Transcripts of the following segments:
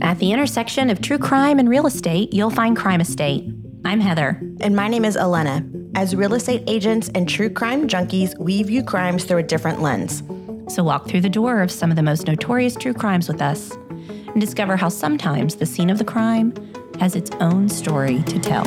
At the intersection of true crime and real estate, you'll find Crime Estate. I'm Heather. And my name is Elena. As real estate agents and true crime junkies, we view crimes through a different lens. So walk through the door of some of the most notorious true crimes with us and discover how sometimes the scene of the crime has its own story to tell.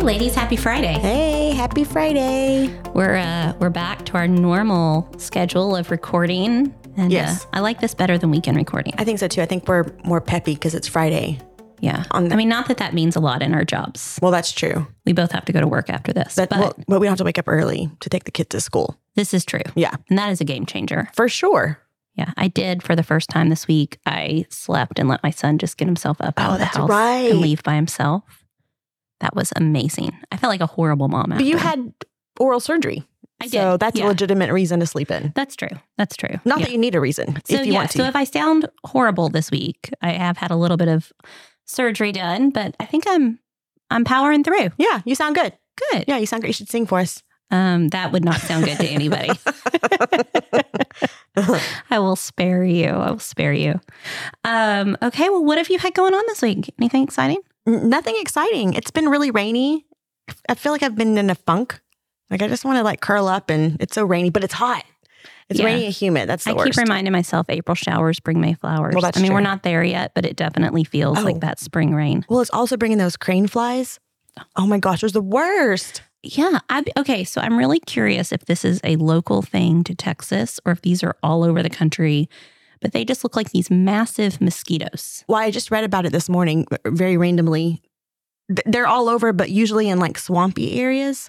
Hey ladies, happy Friday. Hey, happy Friday. We're uh we're back to our normal schedule of recording. And Yes. uh, I like this better than weekend recording. I think so too. I think we're more peppy because it's Friday. Yeah. On the- I mean, not that that means a lot in our jobs. Well, that's true. We both have to go to work after this. But, But, well, but we don't have to wake up early to take the kids to school. this is true. Yeah, And that is a game changer. for sure. Yeah, I did for the first time this week. I slept and let my son just get himself up out Oh, of the house right. and leave by himself. That was amazing. I felt like a horrible mom. But you had oral surgery. I did. So that's yeah. a legitimate reason to sleep in. That's true. That's true. Not Yeah. that you need a reason So if you yeah. want to. So if I sound horrible this week, I have had a little bit of surgery done, but I think I'm I'm powering through. yeah, you sound good. Good. Yeah, you sound great. You should sing for us. Um, that would not sound good to anybody. I will spare you. I will spare you. Um, okay. Well, what have you had going on this week? Anything exciting? Nothing exciting. It's been really rainy. I feel like I've been in a funk. Like I just want to like curl up and it's so rainy, but it's hot. It's Yeah. rainy and humid. That's the I worst. keep reminding myself April showers bring May flowers. Well, that's I mean, we're not there yet, but it definitely feels Oh. like that spring rain. well, it's also bringing those crane flies. Oh my gosh, those are the worst. Yeah. I, okay. So I'm really curious if this is a local thing to Texas or if these are all over the country, but they just look like these massive mosquitoes. Well, I just read about it this morning very randomly. They're all over, but usually in like swampy areas.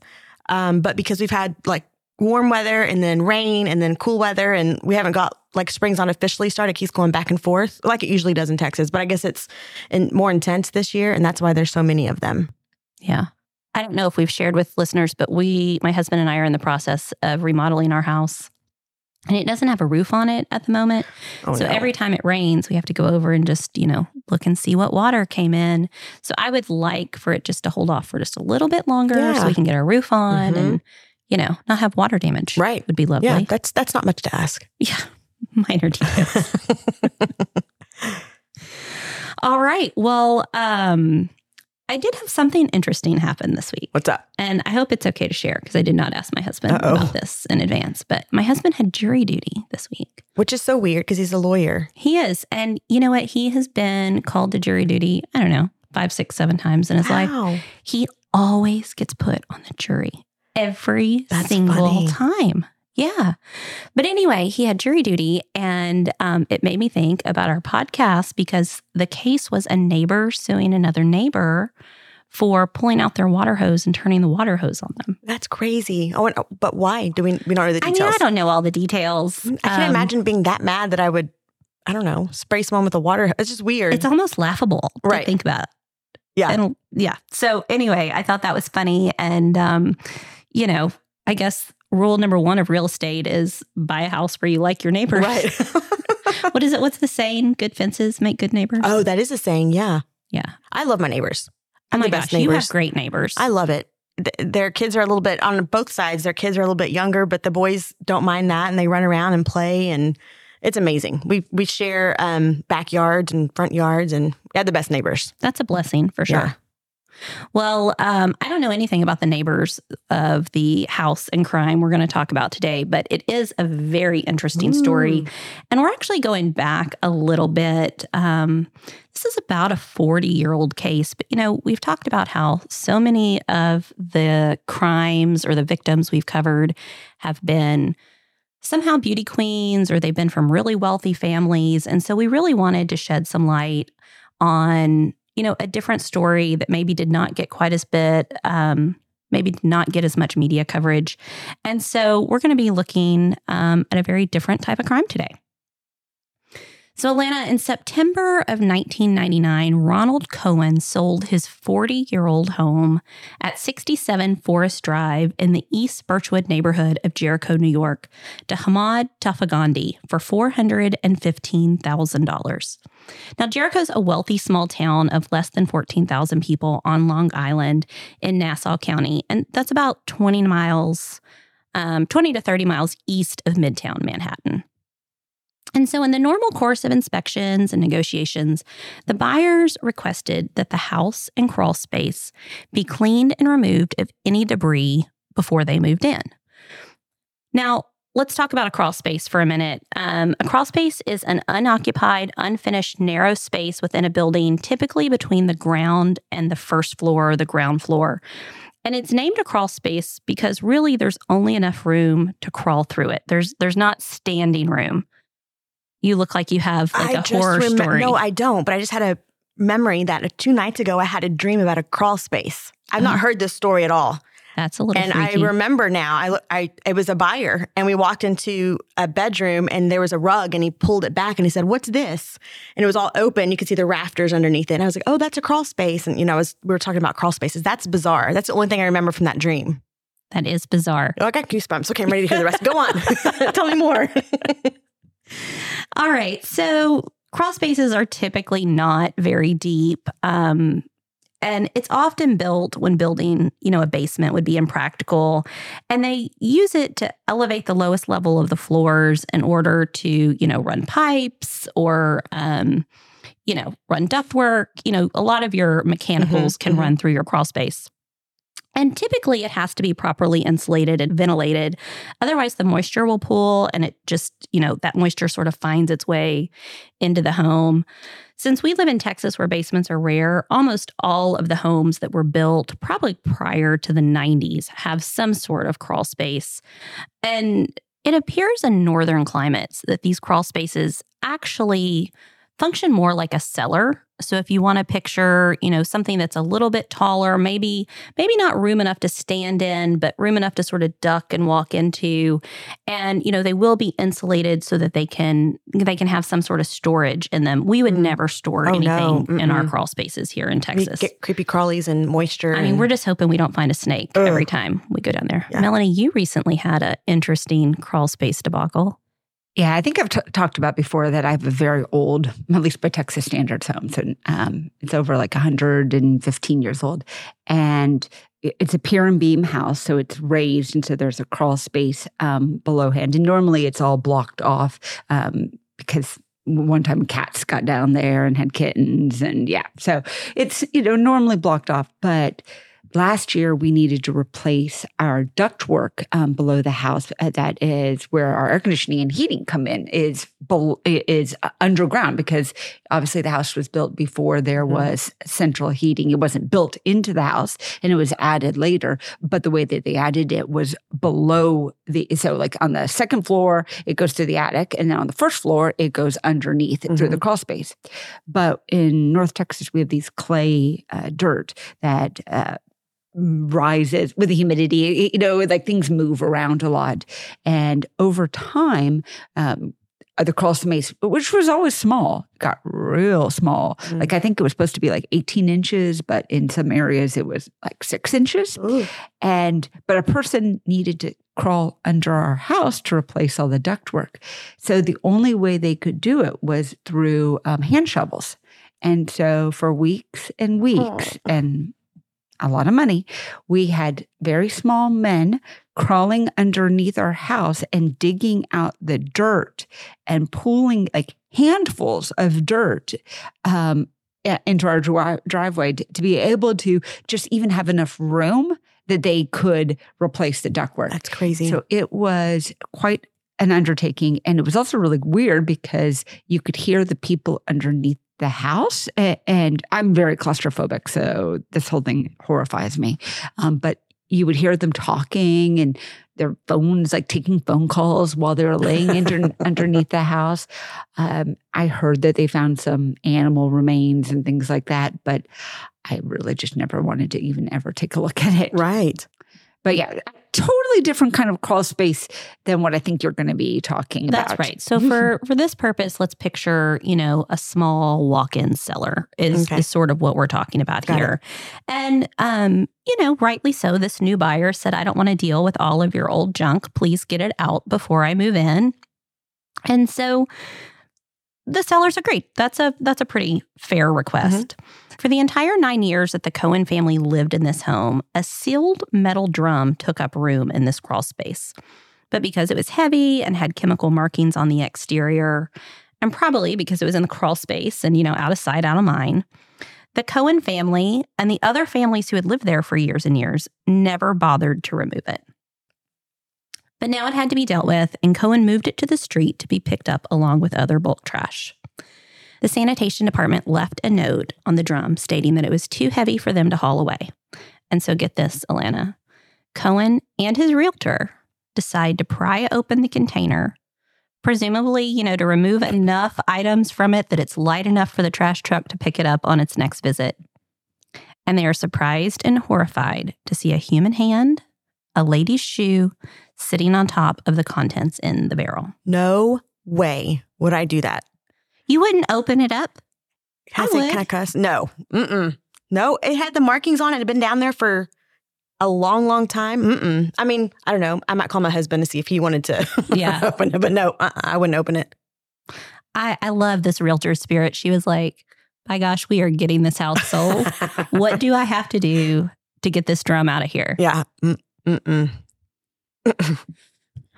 Um, but because we've had like warm weather and then rain and then cool weather, and we haven't got like spring's not officially started, it keeps going back and forth like it usually does in Texas. But I guess it's in, more intense this year, and that's why there's so many of them. Yeah. I don't know if we've shared with listeners, but we, my husband and I, are in the process of remodeling our house. And it doesn't have a roof on it at the moment. Oh, so no. every time it rains, we have to go over and just, you know, look and see what water came in. So I would like for it just to hold off for just a little bit longer so we can get our roof on Mhm. and, you know, not have water damage. Right. Would be lovely. yeah, that's that's not much to ask. Yeah. Minor details. All right. Well, um, I did have something interesting happen this week. What's up? And I hope it's okay to share because I did not ask my husband Uh-oh. about this in advance. But my husband had jury duty this week. Which is so weird because he's a lawyer. He is. And you know what? He has been called to jury duty, I don't know, five, six, seven times in his life. Wow. He always gets put on the jury every That's single funny. time. Yeah. But anyway, he had jury duty, and um, it made me think about our podcast because the case was a neighbor suing another neighbor for pulling out their water hose and turning the water hose on them. That's crazy. Oh, but why? Do we we don't know the I mean, details? I don't know all the details. I can't Um, imagine being that mad that I would, I don't know, spray someone with a water. Hose. It's just weird. It's almost laughable to Right. think about. Yeah. And yeah. So anyway, I thought that was funny. And, um, you know, I guess rule number one of real estate is buy a house where you like your neighbors. right. what is it? What's the saying? Good fences make good neighbors. oh, that is a saying. Yeah. yeah. I love my neighbors. i Oh my the best gosh, you have neighbors. great neighbors. I love it. Th- Their kids are a little bit on both sides. Their kids are a little bit younger, but the boys don't mind that and they run around and play and it's amazing. We we share um, backyards and front yards and we have the best neighbors. That's a blessing for sure. Yeah. Well, um, I don't know anything about the neighbors of the house and crime we're going to talk about today, but it is a very interesting story. And we're actually going back a little bit. Um, this is about a 40 year old case, but you know, we've talked about how so many of the crimes or the victims we've covered have been somehow beauty queens or they've been from really wealthy families. And so we really wanted to shed some light on, you know, a different story that maybe did not get quite as bit, um, maybe did not get as much media coverage. And so we're going to be looking um, at a very different type of crime today. So, Alana, in September of 1999, Ronald Cohen sold his 40 year old home at 67 Forest Drive in the East Birchwood neighborhood of Jericho, New York, to Hamad Tafagandi for $415,000. Now, Jericho's a wealthy small town of less than 14,000 people on Long Island in Nassau County, and that's about 20 miles, um, 20 to 30 miles east of Midtown Manhattan. And so, in the normal course of inspections and negotiations, the buyers requested that the house and crawl space be cleaned and removed of any debris before they moved in. Now, let's talk about a crawl space for a minute. Um, a crawl space is an unoccupied, unfinished, narrow space within a building, typically between the ground and the first floor or the ground floor. And it's named a crawl space because really there's only enough room to crawl through it. There's there's not standing room. You look like you have like I a horror remem- story. No, I don't. But I just had a memory that two nights ago I had a dream about a crawl space. I've not Uh-huh. heard this story at all. That's a little and freaky. I remember now. I, I it was a buyer, and we walked into a bedroom, and there was a rug, and he pulled it back, and he said, "What's this?" And it was all open. You could see the rafters underneath it. And I was like, "Oh, that's a crawl space." And you know, I was, we were talking about crawl spaces. That's bizarre. That's the only thing I remember from that dream. that is bizarre. Oh, I got goosebumps. Okay, I'm ready to hear the rest. Go on, tell me more. All right. So crawl spaces are typically not very deep. Um, and it's often built when building, you know, a basement would be impractical. And they use it to elevate the lowest level of the floors in order to, you know, run pipes or, um, you know, run ductwork. You know, a lot of your mechanicals can mhm. run through your crawl space. And typically it has to be properly insulated and ventilated. Otherwise, the moisture will pool and it just, you know, that moisture sort of finds its way into the home. Since we live in Texas where basements are rare, almost all of the homes that were built probably prior to the 90s have some sort of crawl space. And it appears in northern climates that these crawl spaces actually function more like a cellar. So if you want to picture, you know, something that's a little bit taller, maybe maybe not room enough to stand in, but room enough to sort of duck and walk into, and you know, they will be insulated so that they can they can have some sort of storage in them. We would Mm. never store Oh, no. anything in our crawl spaces here in We Texas. get creepy crawlies and moisture. I mean, and- we're just hoping we don't find a snake Ugh. every time we go down there. Yeah. Melanie, you recently had an interesting crawl space debacle. Yeah, I think I've t- talked about before that I have a very old, at least by Texas standards, home. So um, it's over like 115 years old. And it's a pier and beam house. So it's raised. And so there's a crawl space um, below hand. And normally it's all blocked off um, because one time cats got down there and had kittens. And yeah, so it's, you know, normally blocked off. But last year we needed to replace our ductwork um, below the house uh, that is where our air conditioning and heating come in is is uh, underground because obviously the house was built before there Mhm. was central heating. It wasn't built into the house and it was added later but the way that they added it was below the so like on the second floor it goes to the attic and then on the first floor it goes underneath through the crawl space. But in north texas we have these clay uh, dirt that uh, rises with the humidity you know like things move around a lot. And over time um the crawl space which was always small got real small. Mm. like i think it was supposed to be like 18 inches but in some areas it was like six inches. Ooh. and but a person needed to crawl under our house to replace all the ductwork. So the only way they could do it was through um, hand shovels. And so for weeks and weeks and a lot of money we had very small men crawling underneath our house and digging out the dirt and pulling like handfuls of dirt um, into our dri- driveway to, to be able to just even have enough room that they could replace the ductwork. That's crazy. So it was quite an undertaking. And it was also really weird because you could hear the people underneath the house. And I'm very claustrophobic. So this whole thing horrifies me. Um, but you would hear them talking and their phones, like taking phone calls while they were laying under, underneath the house. Um, I heard that they found some animal remains and things like that, but I really just never wanted to even ever take a look at it. right. But yeah, totally different kind of crawl space than what I think you're going to be talking about. That's right. So for for this purpose, let's picture, you know, a small walk-in cellar is, Okay. is sort of what we're talking about Got it. here. And um, you know, rightly so, this new buyer said, I don't want to deal with all of your old junk. Please get it out before I move in. And so the sellers agreed. That's a that's a pretty fair request. For the entire nine years that the Cohen family lived in this home, a sealed metal drum took up room in this crawl space. But because it was heavy and had chemical markings on the exterior, and probably because it was in the crawl space and, you know, out of sight, out of mind, the Cohen family and the other families who had lived there for years and years never bothered to remove it. But now it had to be dealt with, and Cohen moved it to the street to be picked up along with other bulk trash. The sanitation department left a note on the drum stating that it was too heavy for them to haul away. And so, get this, Alana Cohen and his realtor decide to pry open the container, presumably, you know, to remove enough items from it that it's light enough for the trash truck to pick it up on its next visit. And they are surprised and horrified to see a human hand, a lady's shoe, sitting on top of the contents in the barrel. No way would I do that. You wouldn't open it up? I, I say, would. can I cuss? No. Mm-mm. No, it had the markings on it. It had been down there for a long, long time. Mm-mm. I mean, I don't know. I might call my husband to see if he wanted to Yeah. open it, but no, uh-uh, I wouldn't open it. I, I love this realtor spirit. She was like, my gosh, we are getting this house sold. what do I have to do to get this drum out of here? yeah. Mm, Mm-mm.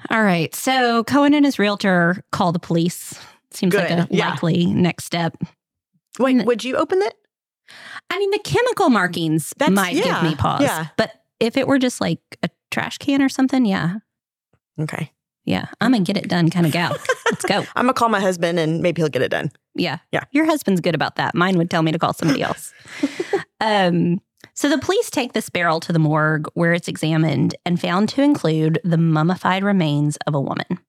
All right. So Cohen and his realtor call the police. Seems like a Yeah. likely next step. Wait, N- would you open it? I mean, the chemical markings That's- might yeah, give me pause. yeah. But if it were just like a trash can or something, yeah. Okay. Yeah. I'm a get it done kind of gal. Let's go. I'm gonna call my husband and maybe he'll get it done. Yeah. Yeah. Your husband's good about that. Mine would tell me to call somebody else. um, so the police take this barrel to the morgue where it's examined and found to include the mummified remains of a woman.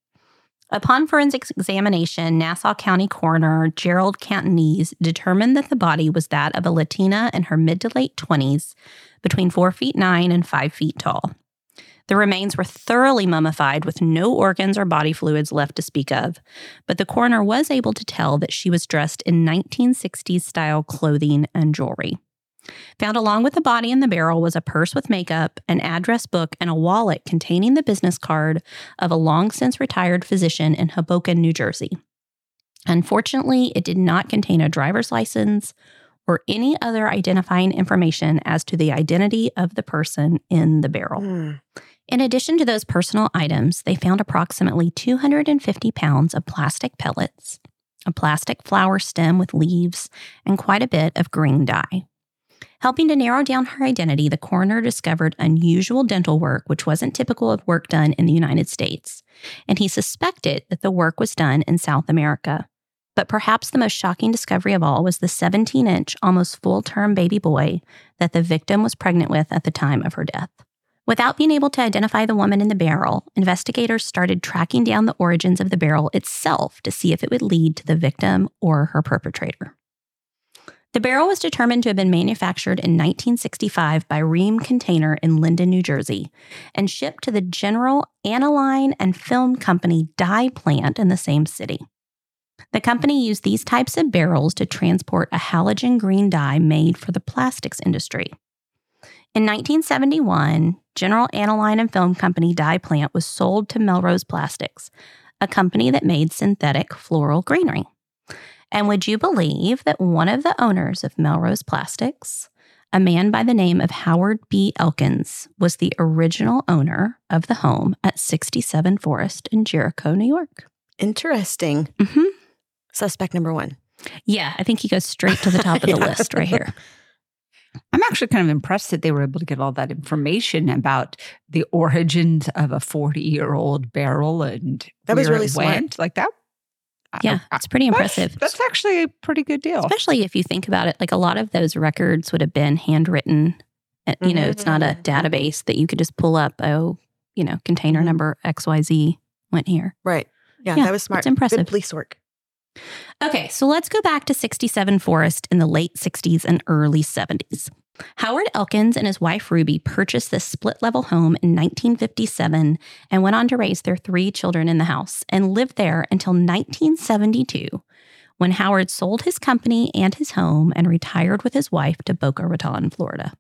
Upon forensic examination, Nassau County coroner Gerald Cantonese determined that the body was that of a Latina in her mid to late 20s, between four feet nine and five feet tall. The remains were thoroughly mummified with no organs or body fluids left to speak of, but the coroner was able to tell that she was dressed in 1960s style clothing and jewelry. Found along with the body in the barrel was a purse with makeup, an address book, and a wallet containing the business card of a long since retired physician in Hoboken, New Jersey. Unfortunately, it did not contain a driver's license or any other identifying information as to the identity of the person in the barrel. Mm. In addition to those personal items, they found approximately 250 pounds of plastic pellets, a plastic flower stem with leaves, and quite a bit of green dye. Helping to narrow down her identity, the coroner discovered unusual dental work, which wasn't typical of work done in the United States, and he suspected that the work was done in South America. But perhaps the most shocking discovery of all was the 17 inch, almost full term baby boy that the victim was pregnant with at the time of her death. Without being able to identify the woman in the barrel, investigators started tracking down the origins of the barrel itself to see if it would lead to the victim or her perpetrator. The barrel was determined to have been manufactured in 1965 by Rheem Container in Linden, New Jersey, and shipped to the General Aniline and Film Company dye plant in the same city. The company used these types of barrels to transport a halogen green dye made for the plastics industry. In 1971, General Aniline and Film Company dye plant was sold to Melrose Plastics, a company that made synthetic floral greenery. And would you believe that one of the owners of Melrose Plastics, a man by the name of Howard B. Elkins, was the original owner of the home at 67 Forest in Jericho, New York? Interesting. hmm Suspect number one. Yeah, I think he goes straight to the top of the Yeah. list right here. I'm actually kind of impressed that they were able to get all that information about the origins of a 40 year old barrel and That was where really it smart. went like that. Yeah, I- it's pretty impressive. That's, actually a pretty good deal. Especially if you think about it, like a lot of those records would have been handwritten. Uh, You know, it's not a Mhm. database that you could just pull up. Oh, you know, container Mhm. number XYZ went here. Right. Yeah, Yeah, that was smart. it's impressive. Good police work. Okay, so let's go back to 67 Forest in the late 60s and early 70s. Howard Elkins and his wife Ruby purchased this split level home in 1957 and went on to raise their three children in the house and lived there until 1972 when Howard sold his company and his home and retired with his wife to Boca Raton, Florida.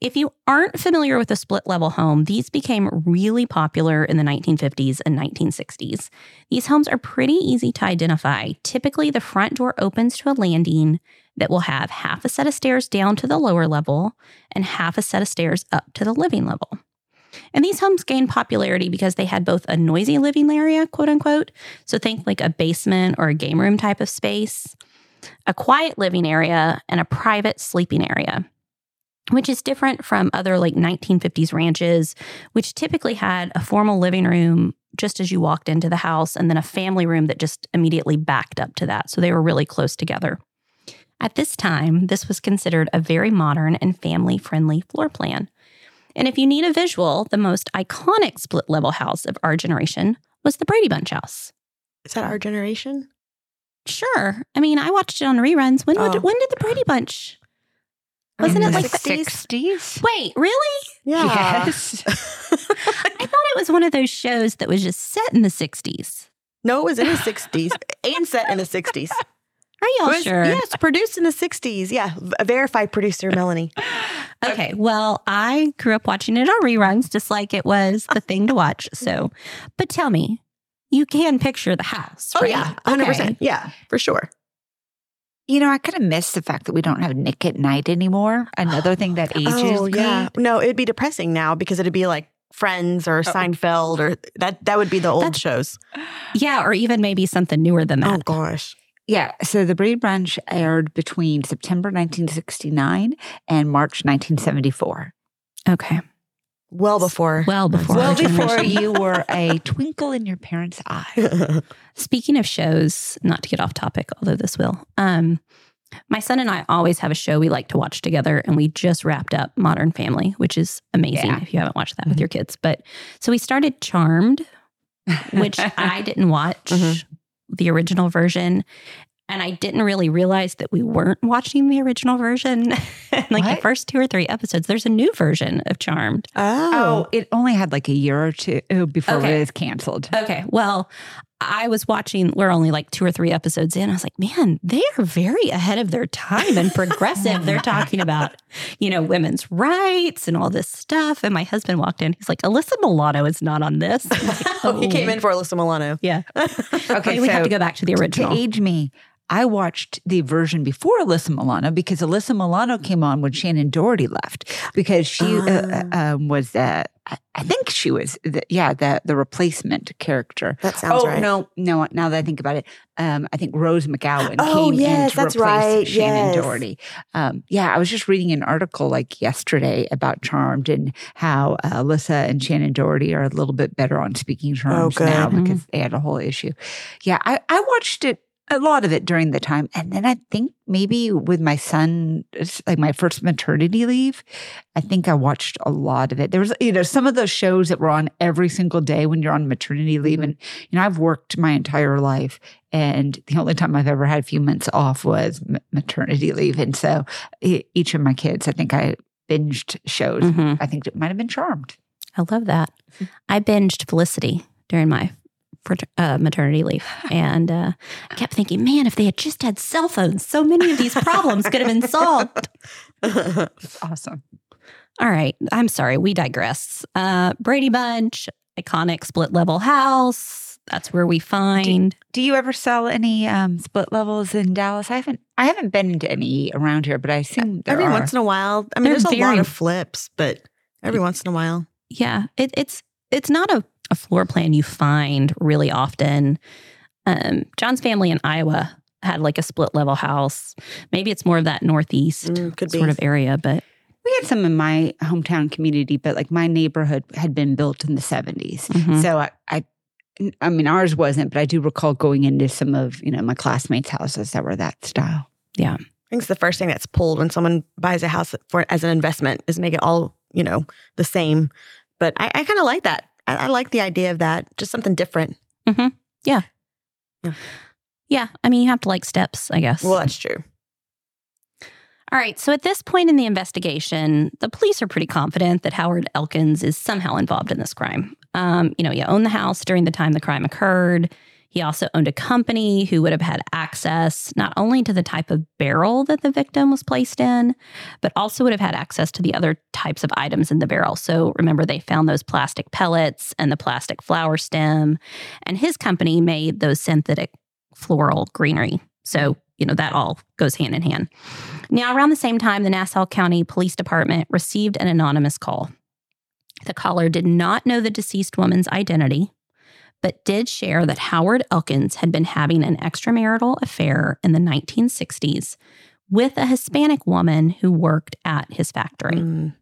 If you aren't familiar with a split level home, these became really popular in the 1950s and 1960s. These homes are pretty easy to identify. Typically, the front door opens to a landing that will have half a set of stairs down to the lower level and half a set of stairs up to the living level. And these homes gained popularity because they had both a noisy living area, quote unquote, so think like a basement or a game room type of space, a quiet living area, and a private sleeping area which is different from other like 1950s ranches, which typically had a formal living room just as you walked into the house and then a family room that just immediately backed up to that. So they were really close together. At this time, this was considered a very modern and family friendly floor plan. And if you need a visual, the most iconic split level house of our generation was the Brady Bunch house. Is that our generation? Sure. I mean, I watched it on reruns. When, Oh. would, when did the Brady Bunch? Wasn't it mm-hmm. like the 60s? Wait, really? Yeah. Yes. I thought it was one of those shows that was just set in the 60s. no, it was in the 60s and set in the 60s. Are y'all was- sure? Yes, produced in the 60s. Yeah, a verified producer, Melanie. Okay. Well, I grew up watching it on reruns just like it was the thing to watch. So, but tell me, you can picture the house. Oh, yeah, 100%. Okay. Yeah, for sure. You know, I kind of miss the fact that we don't have Nick at Night anymore. Another thing that oh, ages. oh, yeah. me. No, it'd be depressing now because it'd be like Friends or oh. Seinfeld or that that would be the old That's- shows. Yeah. Or even maybe something newer than oh, that. Oh gosh. Yeah. So the Brady Bunch aired between September 1969 and March 1974. Okay. Well before. Well before. well before you were a twinkle in your parents' eye. Speaking of shows, not to get off topic, although this will. Um, my son and I always have a show we like to watch together, and we just wrapped up Modern Family, which is amazing Yeah. if you haven't watched that with your kids. But so we started Charmed, which I didn't watch Mhm. the original version. And I didn't really realize that we weren't watching the original version. like the first two or three episodes, there's a new version of Charmed. oh. Oh, it only had like a year or two oh, before Okay. it was canceled. Okay. Well, I was watching, we're only like two or three episodes in. I was like, man, they are very ahead of their time and progressive. They're talking about, you know, women's rights and all this stuff. And my husband walked in. He's like, Alyssa Milano is not on this. Like, Oh, he "Oh." came in oh. for Alyssa Milano. Yeah. Okay, we have to go back to the original. to original. age me, I watched the version before Alyssa Milano because Alyssa Milano came on when Shannen Doherty left because she uh, Ah. um, was I- think she was the, yeah the the replacement character. That sounds oh right. no no now that I think about it, um, I think Rose McGowan Oh, came in yes, to that's replace right, Shannen yes. Doherty. Um, yeah, I was just reading an article like yesterday about Charmed and how uh, Alyssa and Shannen Doherty are a little bit better on speaking terms good. now Mhm. because they had a whole issue. Yeah, I, I watched it a lot of it during the time. And then I think maybe with my son, like my first maternity leave, I think I watched a lot of it. There was, you know, some of those shows that were on every single day when you're on maternity leave. And, you know, I've worked my entire life. And the only time I've ever had a few months off was m- maternity leave. And so each of my kids, I think I binged shows. Mhm. I think it might have been Charmed. I love that. I binged Felicity during my frater- uh, maternity leave. And uh, I kept thinking, man, if they had just had cell phones, so many of these problems could have been solved. It's awesome. All right. I'm sorry. We digress. Uh, Brady Bunch, iconic split level house. That's where we find. Do you ever sell any um, split levels in Dallas? I haven't. I haven't been into any around here, but I assume there every are. once in a while. I mean, They're there's a lot of flips, but every once in a while. yeah, it, it's it's not a, a floor plan you find really often. Um, John's family in Iowa had like a split level house. Maybe it's more of that northeast Mm, could be. sort of area, but we had some in my hometown community, but like my neighborhood had been built in the 70s. mhm. So I, I, I mean, ours wasn't, but I do recall going into some of you know my classmates' houses that were that style. Yeah. I think it's the first thing that's pulled when someone buys a house for as an investment is make it all you know the same. But I, I kind of like that. I, I like the idea of that. Just something different. yeah, Yeah. I mean, you have to like steps, I guess. Well, that's true. All right, so at this point in the investigation, the police are pretty confident that Howard Elkins is somehow involved in this crime. Um, you know, he owned the house during the time the crime occurred. He also owned a company who would have had access not only to the type of barrel that the victim was placed in, but also would have had access to the other types of items in the barrel. So remember, they found those plastic pellets and the plastic flower stem, and his company made those synthetic floral greenery. So, you know, that all goes hand in hand. Now, around the same time, the Nassau County Police Department received an anonymous call. The caller did not know the deceased woman's identity but did share that Howard Elkins had been having an extramarital affair in the 1960s with a Hispanic woman who worked at his factory. Mm.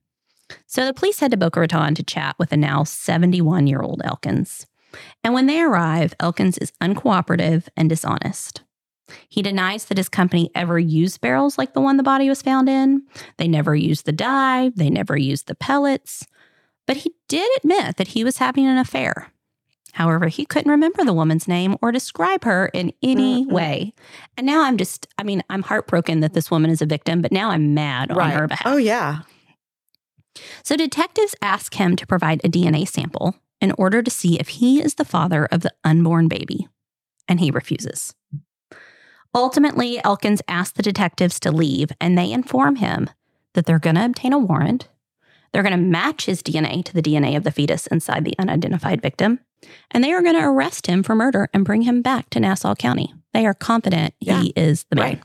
So the police head to Boca Raton to chat with the now 71 year old Elkins. And when they arrive, Elkins is uncooperative and dishonest. He denies that his company ever used barrels like the one the body was found in. They never used the dye, they never used the pellets. But he did admit that he was having an affair. However, he couldn't remember the woman's name or describe her in any mm-hmm. way. And now I'm just, I mean, I'm heartbroken that this woman is a victim, but now I'm mad right. on her behalf. Oh, yeah. So detectives ask him to provide a DNA sample in order to see if he is the father of the unborn baby. And he refuses. Ultimately, Elkins asks the detectives to leave, and they inform him that they're going to obtain a warrant. They're going to match his DNA to the DNA of the fetus inside the unidentified victim, and they are going to arrest him for murder and bring him back to Nassau County. They are confident yeah. he is the man. Right.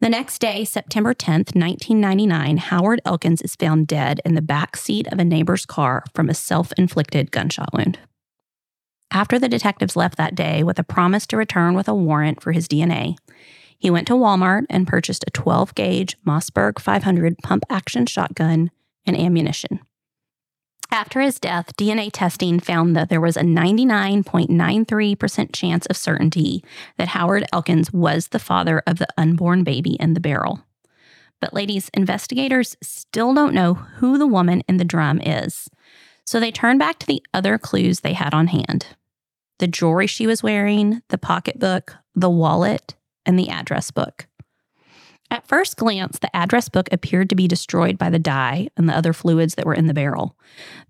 The next day, September 10th, 1999, Howard Elkins is found dead in the back seat of a neighbor's car from a self inflicted gunshot wound. After the detectives left that day with a promise to return with a warrant for his DNA, he went to Walmart and purchased a 12 gauge Mossberg 500 pump action shotgun and ammunition. After his death, DNA testing found that there was a 99.93% chance of certainty that Howard Elkins was the father of the unborn baby in the barrel. But, ladies, investigators still don't know who the woman in the drum is. So they turn back to the other clues they had on hand the jewelry she was wearing, the pocketbook, the wallet, and the address book. At first glance, the address book appeared to be destroyed by the dye and the other fluids that were in the barrel,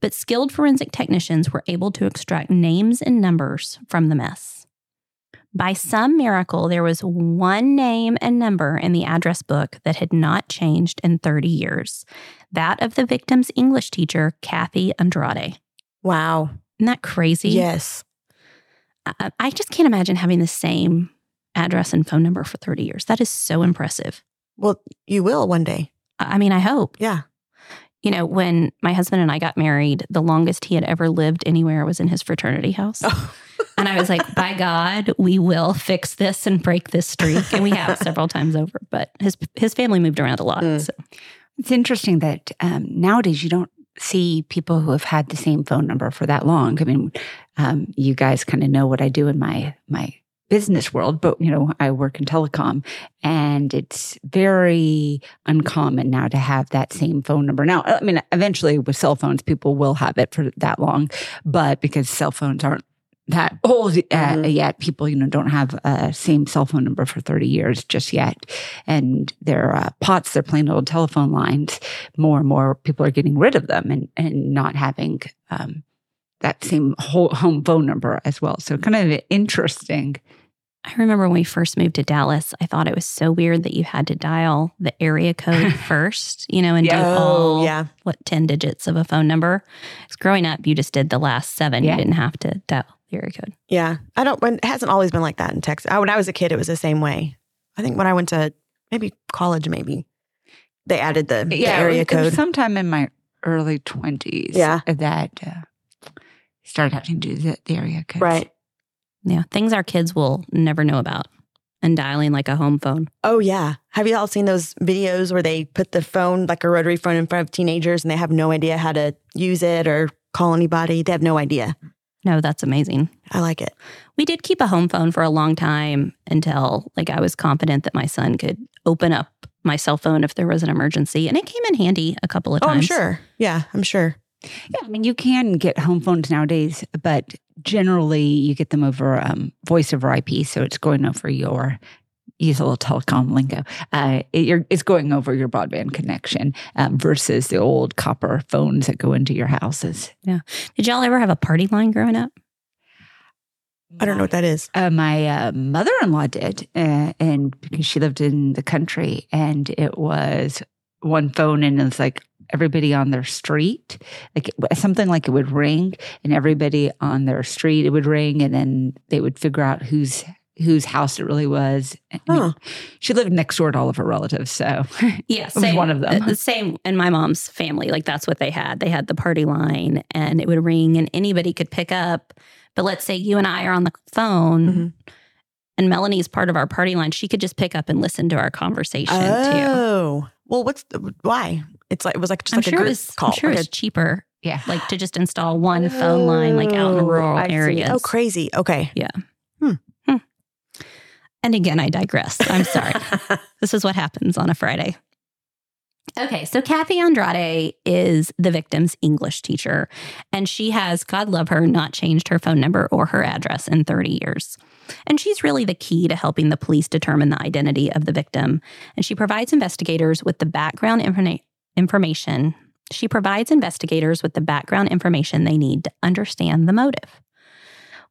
but skilled forensic technicians were able to extract names and numbers from the mess. By some miracle, there was one name and number in the address book that had not changed in 30 years that of the victim's English teacher, Kathy Andrade. Wow. Isn't that crazy? Yes. I, I just can't imagine having the same address and phone number for 30 years. That is so impressive. Well, you will one day. I mean, I hope. Yeah. You know, when my husband and I got married, the longest he had ever lived anywhere was in his fraternity house. Oh. and I was like, by God, we will fix this and break this streak. And we have several times over. But his his family moved around a lot. Mm. So it's interesting that um, nowadays you don't see people who have had the same phone number for that long. I mean, um, you guys kind of know what I do in my my business world, but you know, I work in telecom and it's very uncommon now to have that same phone number. Now, I mean, eventually with cell phones, people will have it for that long, but because cell phones aren't that old uh, mm-hmm. yet, people, you know, don't have a same cell phone number for 30 years just yet. And their uh, POTS, their plain old telephone lines, more and more people are getting rid of them and, and not having, um, that same whole home phone number as well. So kind of interesting I remember when we first moved to Dallas, I thought it was so weird that you had to dial the area code first, you know, and yeah. do all, oh, yeah. what, 10 digits of a phone number. Because growing up, you just did the last seven. Yeah. You didn't have to dial the area code. Yeah. I don't, it hasn't always been like that in Texas. when I was a kid, it was the same way. I think when I went to maybe college, maybe they added the, yeah, the area code. sometime in my early 20s yeah. that uh, started having to do the, the area code. Right. Yeah, things our kids will never know about and dialing like a home phone. Oh, yeah. Have you all seen those videos where they put the phone, like a rotary phone, in front of teenagers and they have no idea how to use it or call anybody? They have no idea. No, that's amazing. I like it. We did keep a home phone for a long time until like I was confident that my son could open up my cell phone if there was an emergency. And it came in handy a couple of times. Oh, I'm sure. Yeah, I'm sure. Yeah, I mean, you can get home phones nowadays, but generally you get them over um, voice over IP. So it's going over your use a little telecom lingo. Uh, it, it's going over your broadband connection um, versus the old copper phones that go into your houses. Yeah. Did y'all ever have a party line growing up? I don't know what that is. Uh, my uh, mother in law did, uh, and because she lived in the country, and it was one phone, and it's like everybody on their street, like something like it would ring, and everybody on their street it would ring, and then they would figure out whose whose house it really was. I mean, Huh. she lived next door to all of her relatives, so Yeah, same, one of them. uh, The same in my mom's family. Like that's what they had. They had the party line, and it would ring, and anybody could pick up. But let's say you and I are on the phone, Mhm. and Melanie's part of our party line. She could just pick up and listen to our conversation too. Oh, well, what's the, why? It's like it was like just I'm like sure a it group was. call. I'm sure like it's cheaper, yeah. like to just install one phone line, like out in Oh, rural I see. Oh, areas. Oh, crazy. Okay. Yeah. Hmm. Hmm. And again, I digress. I'm sorry. this is what happens on a Friday. Okay, so Kathy Andrade is the victim's English teacher, and she has, God love her, not changed her phone number or her address in 30 years. And she's really the key to helping the police determine the identity of the victim. And she provides investigators with the background informa- information. She provides investigators with the background information they need to understand the motive.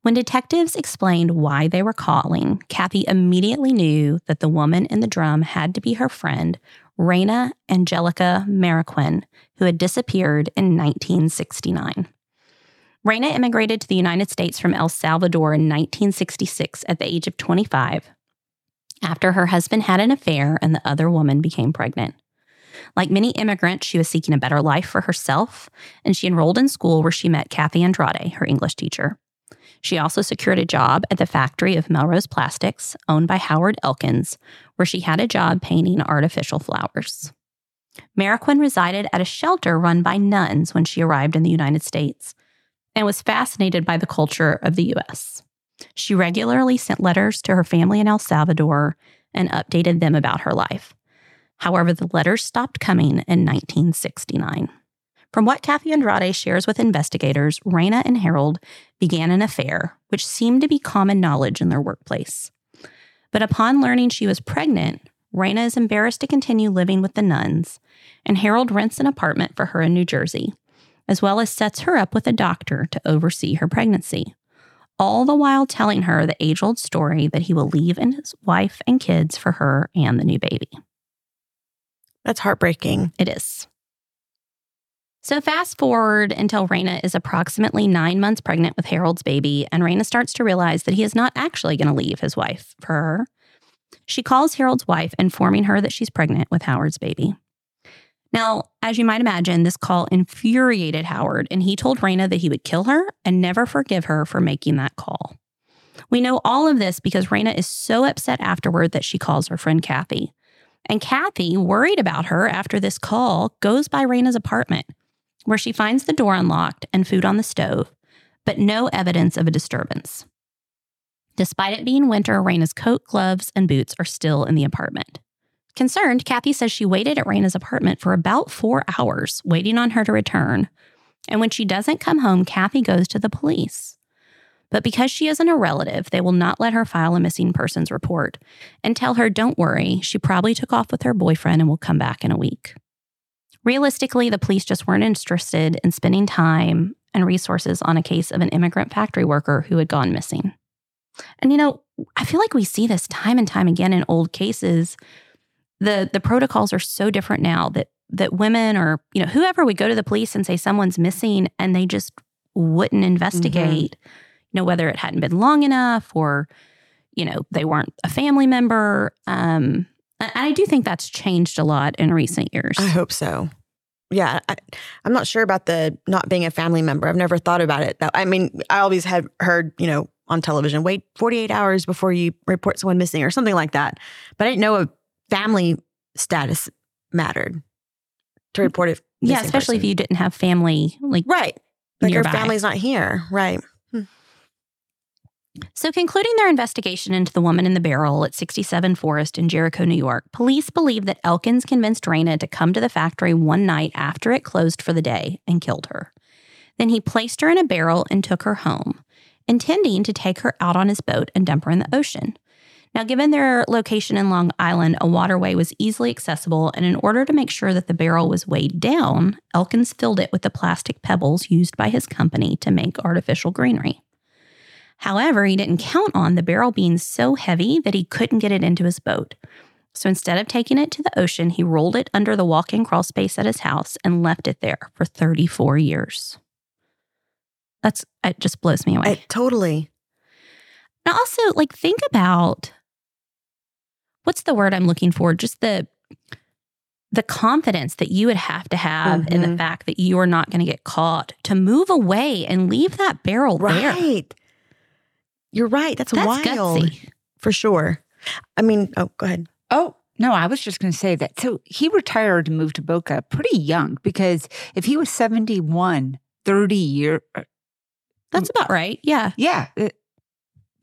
When detectives explained why they were calling, Kathy immediately knew that the woman in the drum had to be her friend, Reyna Angelica Marroquin, who had disappeared in 1969. Reyna immigrated to the United States from El Salvador in 1966 at the age of 25 after her husband had an affair and the other woman became pregnant. Like many immigrants, she was seeking a better life for herself, and she enrolled in school where she met Kathy Andrade, her English teacher. She also secured a job at the factory of Melrose Plastics, owned by Howard Elkins, where she had a job painting artificial flowers. Marroquin resided at a shelter run by nuns when she arrived in the United States and was fascinated by the culture of the U.S. She regularly sent letters to her family in El Salvador and updated them about her life. However, the letters stopped coming in 1969. From what Kathy Andrade shares with investigators, Reyna and Harold began an affair, which seemed to be common knowledge in their workplace. But upon learning she was pregnant, Reyna is embarrassed to continue living with the nuns, and Harold rents an apartment for her in New Jersey, as well as sets her up with a doctor to oversee her pregnancy, all the while telling her the age old story that he will leave and his wife and kids for her and the new baby. That's heartbreaking. It is. So, fast forward until Reyna is approximately nine months pregnant with Harold's baby, and Reyna starts to realize that he is not actually going to leave his wife for her. She calls Harold's wife, informing her that she's pregnant with Howard's baby. Now, as you might imagine, this call infuriated Howard, and he told Reyna that he would kill her and never forgive her for making that call. We know all of this because Reyna is so upset afterward that she calls her friend Kathy. And Kathy, worried about her after this call, goes by Reyna's apartment, where she finds the door unlocked and food on the stove, but no evidence of a disturbance. Despite it being winter, Reyna's coat, gloves, and boots are still in the apartment. Concerned, Kathy says she waited at Reyna's apartment for about four hours, waiting on her to return. And when she doesn't come home, Kathy goes to the police. But because she isn't a relative, they will not let her file a missing persons report and tell her, don't worry, she probably took off with her boyfriend and will come back in a week. Realistically, the police just weren't interested in spending time and resources on a case of an immigrant factory worker who had gone missing. And you know, I feel like we see this time and time again in old cases. The the protocols are so different now that that women or, you know, whoever would go to the police and say someone's missing and they just wouldn't mm-hmm. investigate, you know, whether it hadn't been long enough or, you know, they weren't a family member. Um, and I do think that's changed a lot in recent years. I hope so. Yeah, I, I'm not sure about the not being a family member. I've never thought about it. That I mean, I always had heard, you know, on television, wait 48 hours before you report someone missing or something like that. But I didn't know a family status mattered to report it. yeah, especially if you didn't have family like right, like your family's not here, right? So, concluding their investigation into the woman in the barrel at 67 Forest in Jericho, New York, police believe that Elkins convinced Reyna to come to the factory one night after it closed for the day and killed her. Then he placed her in a barrel and took her home, intending to take her out on his boat and dump her in the ocean. Now, given their location in Long Island, a waterway was easily accessible, and in order to make sure that the barrel was weighed down, Elkins filled it with the plastic pebbles used by his company to make artificial greenery. However, he didn't count on the barrel being so heavy that he couldn't get it into his boat. So instead of taking it to the ocean, he rolled it under the walk in crawl space at his house and left it there for 34 years. That's, it just blows me away. Totally. And also, like, think about what's the word I'm looking for? Just the the confidence that you would have to have in the Mhm. fact that you are not going to get caught to move away and leave that barrel there. Right. You're right. That's, That's wild. gutsy. For sure. I mean, oh, go ahead. Oh, no, I was just going to say that. So he retired and moved to Boca pretty young because if he was 71, 30 year, uh, That's about right. Yeah. yeah. uh,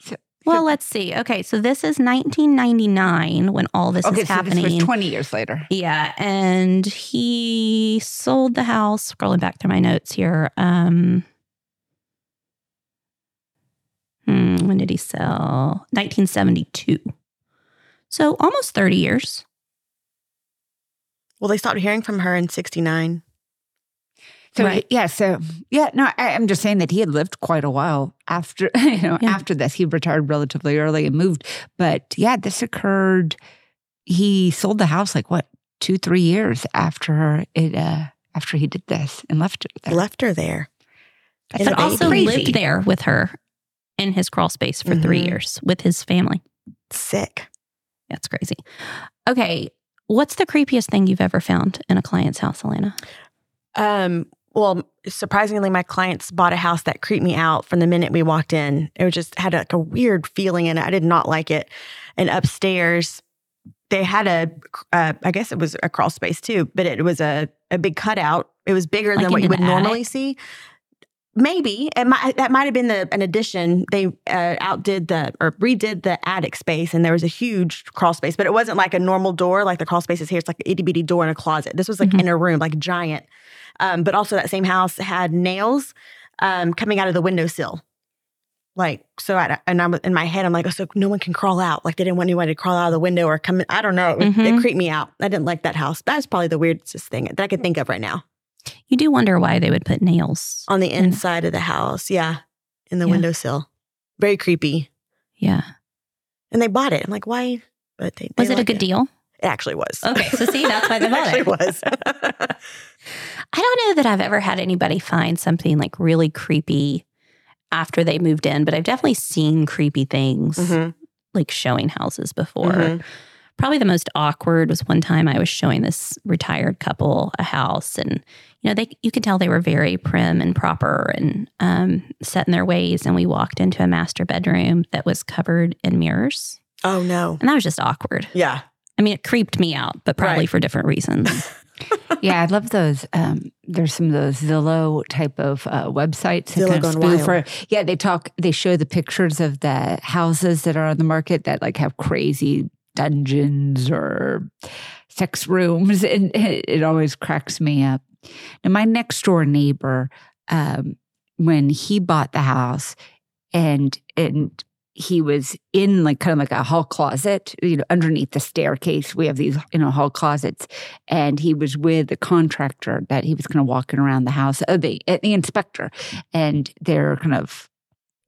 so- Well, so- let's see. Okay, so this is 1999 when all this okay, is so happening. this was 20 years later. Yeah, and he sold the house. Scrolling back through my notes here. Um, hmm, when did he sell? 1972. So almost 30 years. Well, they stopped hearing from her in 69. So Right. yeah, so yeah, no, I, I'm just saying that he had lived quite a while after you know Yeah. after this. He retired relatively early and moved, but yeah, this occurred. He sold the house like what two three years after it uh after he did this and left it there. Left her there. That's And but also crazy. lived there with her in his crawl space for three Mhm. years with his family. Sick. That's crazy. Okay. What's the creepiest thing you've ever found in a client's house, Elena? Um, well, surprisingly, my clients bought a house that creeped me out from the minute we walked in. It was just had like a weird feeling in it. I did not like it. And upstairs, they had a, uh, I guess it was a crawl space too, but it was a, a big cutout. It was bigger Like than what you would the normally see. Maybe it might, that might have been the, an addition. They uh, outdid the or redid the attic space, and there was a huge crawl space, but it wasn't like a normal door like the crawl space is here. It's like an itty bitty door in a closet. This was like Mhm. in a room, like giant. Um, but also that same house had nails um, coming out of the windowsill. Like so, I, and I'm in my head. I'm like, oh, so no one can crawl out. Like they didn't want anyone to crawl out of the window or come in. I don't know. It, was, it creeped me out. I didn't like that house. That's probably the weirdest thing that I can think of right now You do wonder why they would put nails. on the in- inside of the house. Yeah, in the Yeah. windowsill. Very creepy. Yeah. And they bought it. I'm like, why? But they, they Was it a good deal? It actually was. Okay, so see, that's why they bought it actually it. was. I don't know that I've ever had anybody find something like really creepy after they moved in, but I've definitely seen creepy things Mhm, like showing houses before. mhm. Probably the most awkward was one time I was showing this retired couple a house, and you know they you could tell they were very prim and proper and um, set in their ways. And we walked into a master bedroom that was covered in mirrors, Oh no. and that was just awkward. Yeah. I mean, it creeped me out, but probably Right. for different reasons. yeah, I love those. Um, there's some of those Zillow type of uh, websites that Zillow kind of gone spoof. wild. Or, yeah, they talk. They show the pictures of the houses that are on the market that like have crazy dungeons or sex rooms, and it, it always cracks me up. Now, my next door neighbor, um, when he bought the house, and and he was in like kind of like a hall closet, you know, underneath the staircase. We have these, you know, hall closets, and he was with the contractor that he was kind of walking around the house, uh, the uh, the inspector, and they're kind of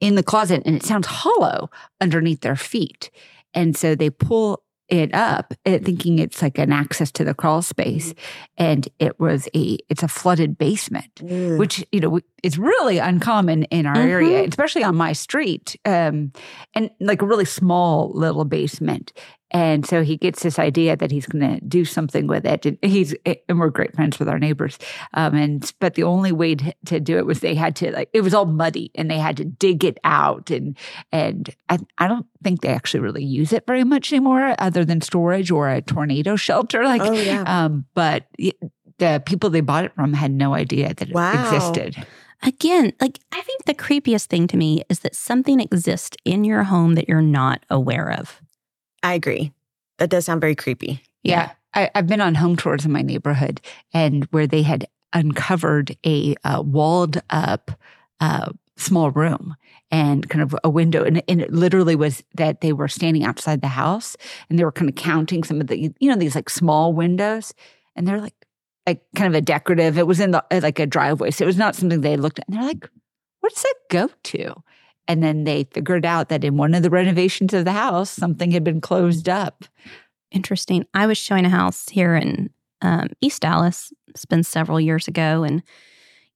in the closet, and it sounds hollow underneath their feet, and so they pull it up uh, thinking it's like an access to the crawl space and it was a it's a flooded basement Mm. which you know is really uncommon in our area, especially on my street, um, and like a really small little basement. And so he gets this idea that he's going to do something with it. And he's and we're great friends with our neighbors. Um, and but the only way to, to do it was they had to like it was all muddy and they had to dig it out and and I I don't think they actually really use it very much anymore, other than storage or a tornado shelter. Like oh yeah. um, but y- the people they bought it from had no idea that it Wow. existed. Again, like I think the creepiest thing to me is that something exists in your home that you're not aware of. I agree. That does sound very creepy. Yeah. I, I've been on home tours in my neighborhood and where they had uncovered a uh, walled up uh, small room and kind of a window. And, and it literally was that they were standing outside the house and they were kind of counting some of the, you know, these like small windows. And they're like, like kind of a decorative. It was in the like a driveway, so it was not something they looked at. And they're like, "What does that go to?" And then they figured out that in one of the renovations of the house, something had been closed up. Interesting. I was showing a house here in um, East Dallas. It's been several years ago, and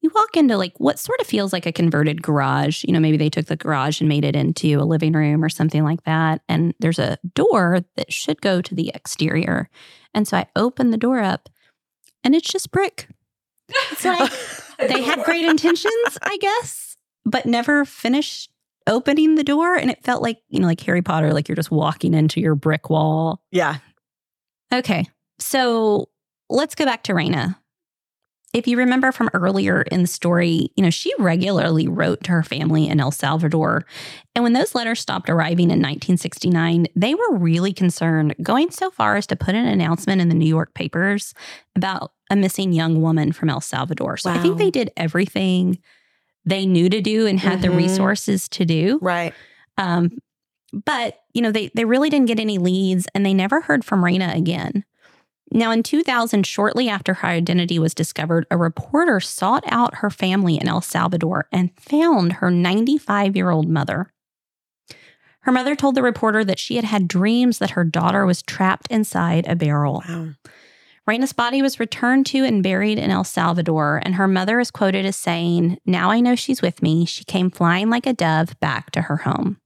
you walk into like what sort of feels like a converted garage. You know, maybe they took the garage and made it into a living room or something like that. And there's a door that should go to the exterior. And so I open the door up and it's just brick. It's like they had great intentions, I guess, but never finished opening the door. And it felt like, you know, like Harry Potter, like you're just walking into your brick wall. Yeah. Okay. So let's go back to Reyna. If you remember from earlier in the story, you know, she regularly wrote to her family in El Salvador. And when those letters stopped arriving in 1969, they were really concerned, going so far as to put an announcement in the New York papers about a missing young woman from El Salvador. So I think they did everything they knew to do and had the Mhm. resources to do. Right. Um, but you know, they they really didn't get any leads, and they never heard from Reyna again. Now, in 2000, shortly after her identity was discovered, a reporter sought out her family in El Salvador and found her 95 year old mother. Her mother told the reporter that she had had dreams that her daughter was trapped inside a barrel. Wow. Reyna's body was returned to and buried in El Salvador, and her mother is quoted as saying, Now I know she's with me. She came flying like a dove back to her home.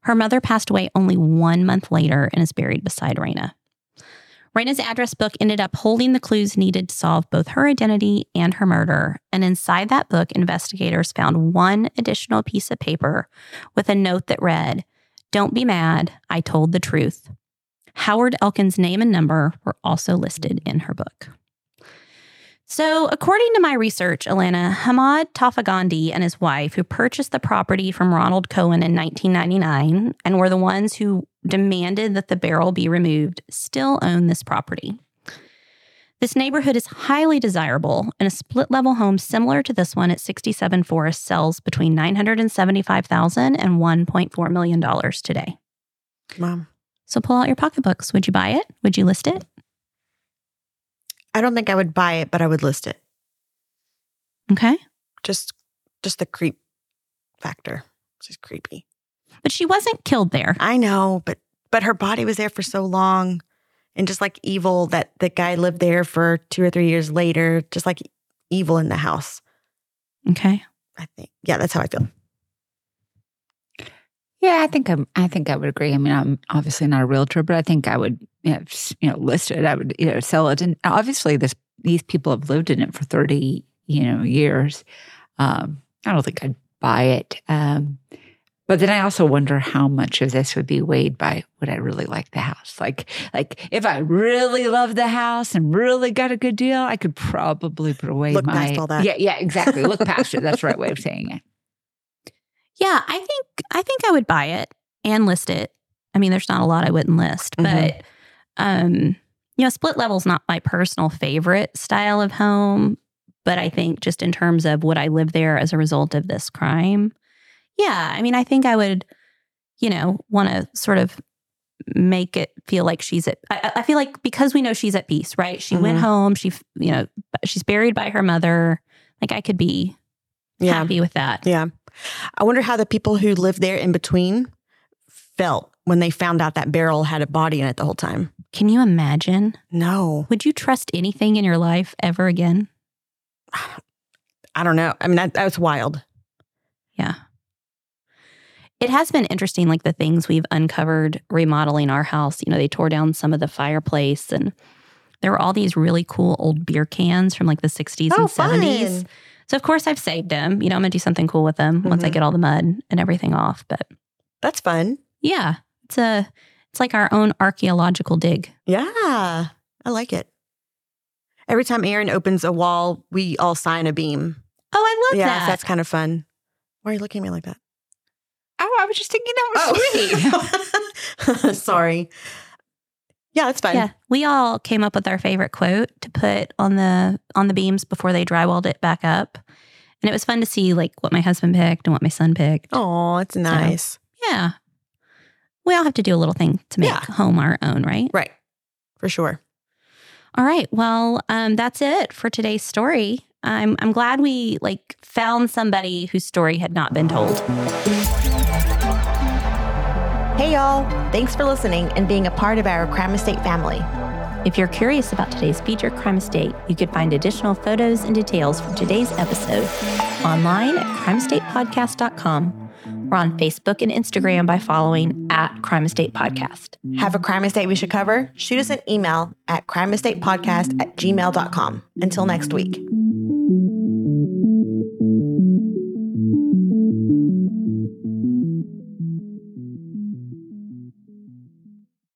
Her mother passed away only one month later and is buried beside Reyna. Reyna's address book ended up holding the clues needed to solve both her identity and her murder. And inside that book, investigators found one additional piece of paper with a note that read, Don't be mad. I told the truth. Howard Elkin's name and number were also listed in her book. So, according to my research, Alana, Hamad Tafagandi and his wife, who purchased the property from Ronald Cohen in 1999 and were the ones who demanded that the barrel be removed, still own this property. This neighborhood is highly desirable, and a split level home similar to this one at 67 Forest sells between $975,000 and $1.4 million today. Mom. So pull out your pocketbooks. Would you buy it? Would you list it? I don't think I would buy it, but I would list it. Okay. Just just the creep factor. It's just creepy. But she wasn't killed there. I know, but but her body was there for so long. And just like evil that the guy lived there for two or three years later, just like evil in the house. Okay. I think. Yeah, that's how I feel. Yeah, I think I'm. I think I would agree. I mean, I'm obviously not a realtor, but I think I would, you know, you know list it. I would, you know, sell it. And obviously, this these people have lived in it for thirty, you know, years. Um, I don't think I'd buy it. Um, but then I also wonder how much of this would be weighed by would I really like the house? Like, like if I really love the house and really got a good deal, I could probably put away Look my past all that. yeah, yeah, exactly. Look past it. That's the right way of saying it. Yeah, I think I think I would buy it and list it. I mean, there's not a lot I wouldn't list, Mhm. but um, you know, split level's not my personal favorite style of home, but I think just in terms of would I live there as a result of this crime? Yeah, I mean, I think I would, you know, want to sort of make it feel like she's at I, I feel like because we know she's at peace, right? She went Mhm. home, she you know, she's buried by her mother. Like I could be Yeah. happy with that. Yeah. I wonder how the people who lived there in between felt when they found out that barrel had a body in it the whole time. Can you imagine? No, Would you trust anything in your life ever again? I don't know. I mean, that, that was wild. Yeah. It has been interesting, like the things we've uncovered remodeling our house. You know, they tore down some of the fireplace and there were all these really cool old beer cans from like the 60s Oh, and 70s. fun. So, of course, I've saved them. You know, I'm going to do something cool with them once I Mhm. get all the mud and everything off. But That's fun. yeah, it's a, it's like our own archaeological dig. Yeah, I like it. Every time Aaron opens a wall, we all sign a beam. Oh, I love yeah, that. so that's kind of fun. Why are you looking at me like that? Oh, I was just thinking that was sweet. Oh. Sorry. Yeah, that's fun. Yeah, we all came up with our favorite quote to put on the on the beams before they drywalled it back up. And it was fun to see like what my husband picked and what my son picked. Oh, it's nice. Yeah. We all have to do a little thing to make Yeah. home our own, right? Right. For sure. All right. Well, um, that's it for today's story. I'm I'm glad we like found somebody whose story had not been told. Hey, y'all. Thanks for listening and being a part of our Crime Estate family. If you're curious about today's feature crime estate, you could find additional photos and details from today's episode online at crimeestatepodcast.com or on Facebook and Instagram by following at Crime Estate Podcast. Have a crime estate we should cover? Shoot us an email at crimeestatepodcast at gmail.com. Until next week.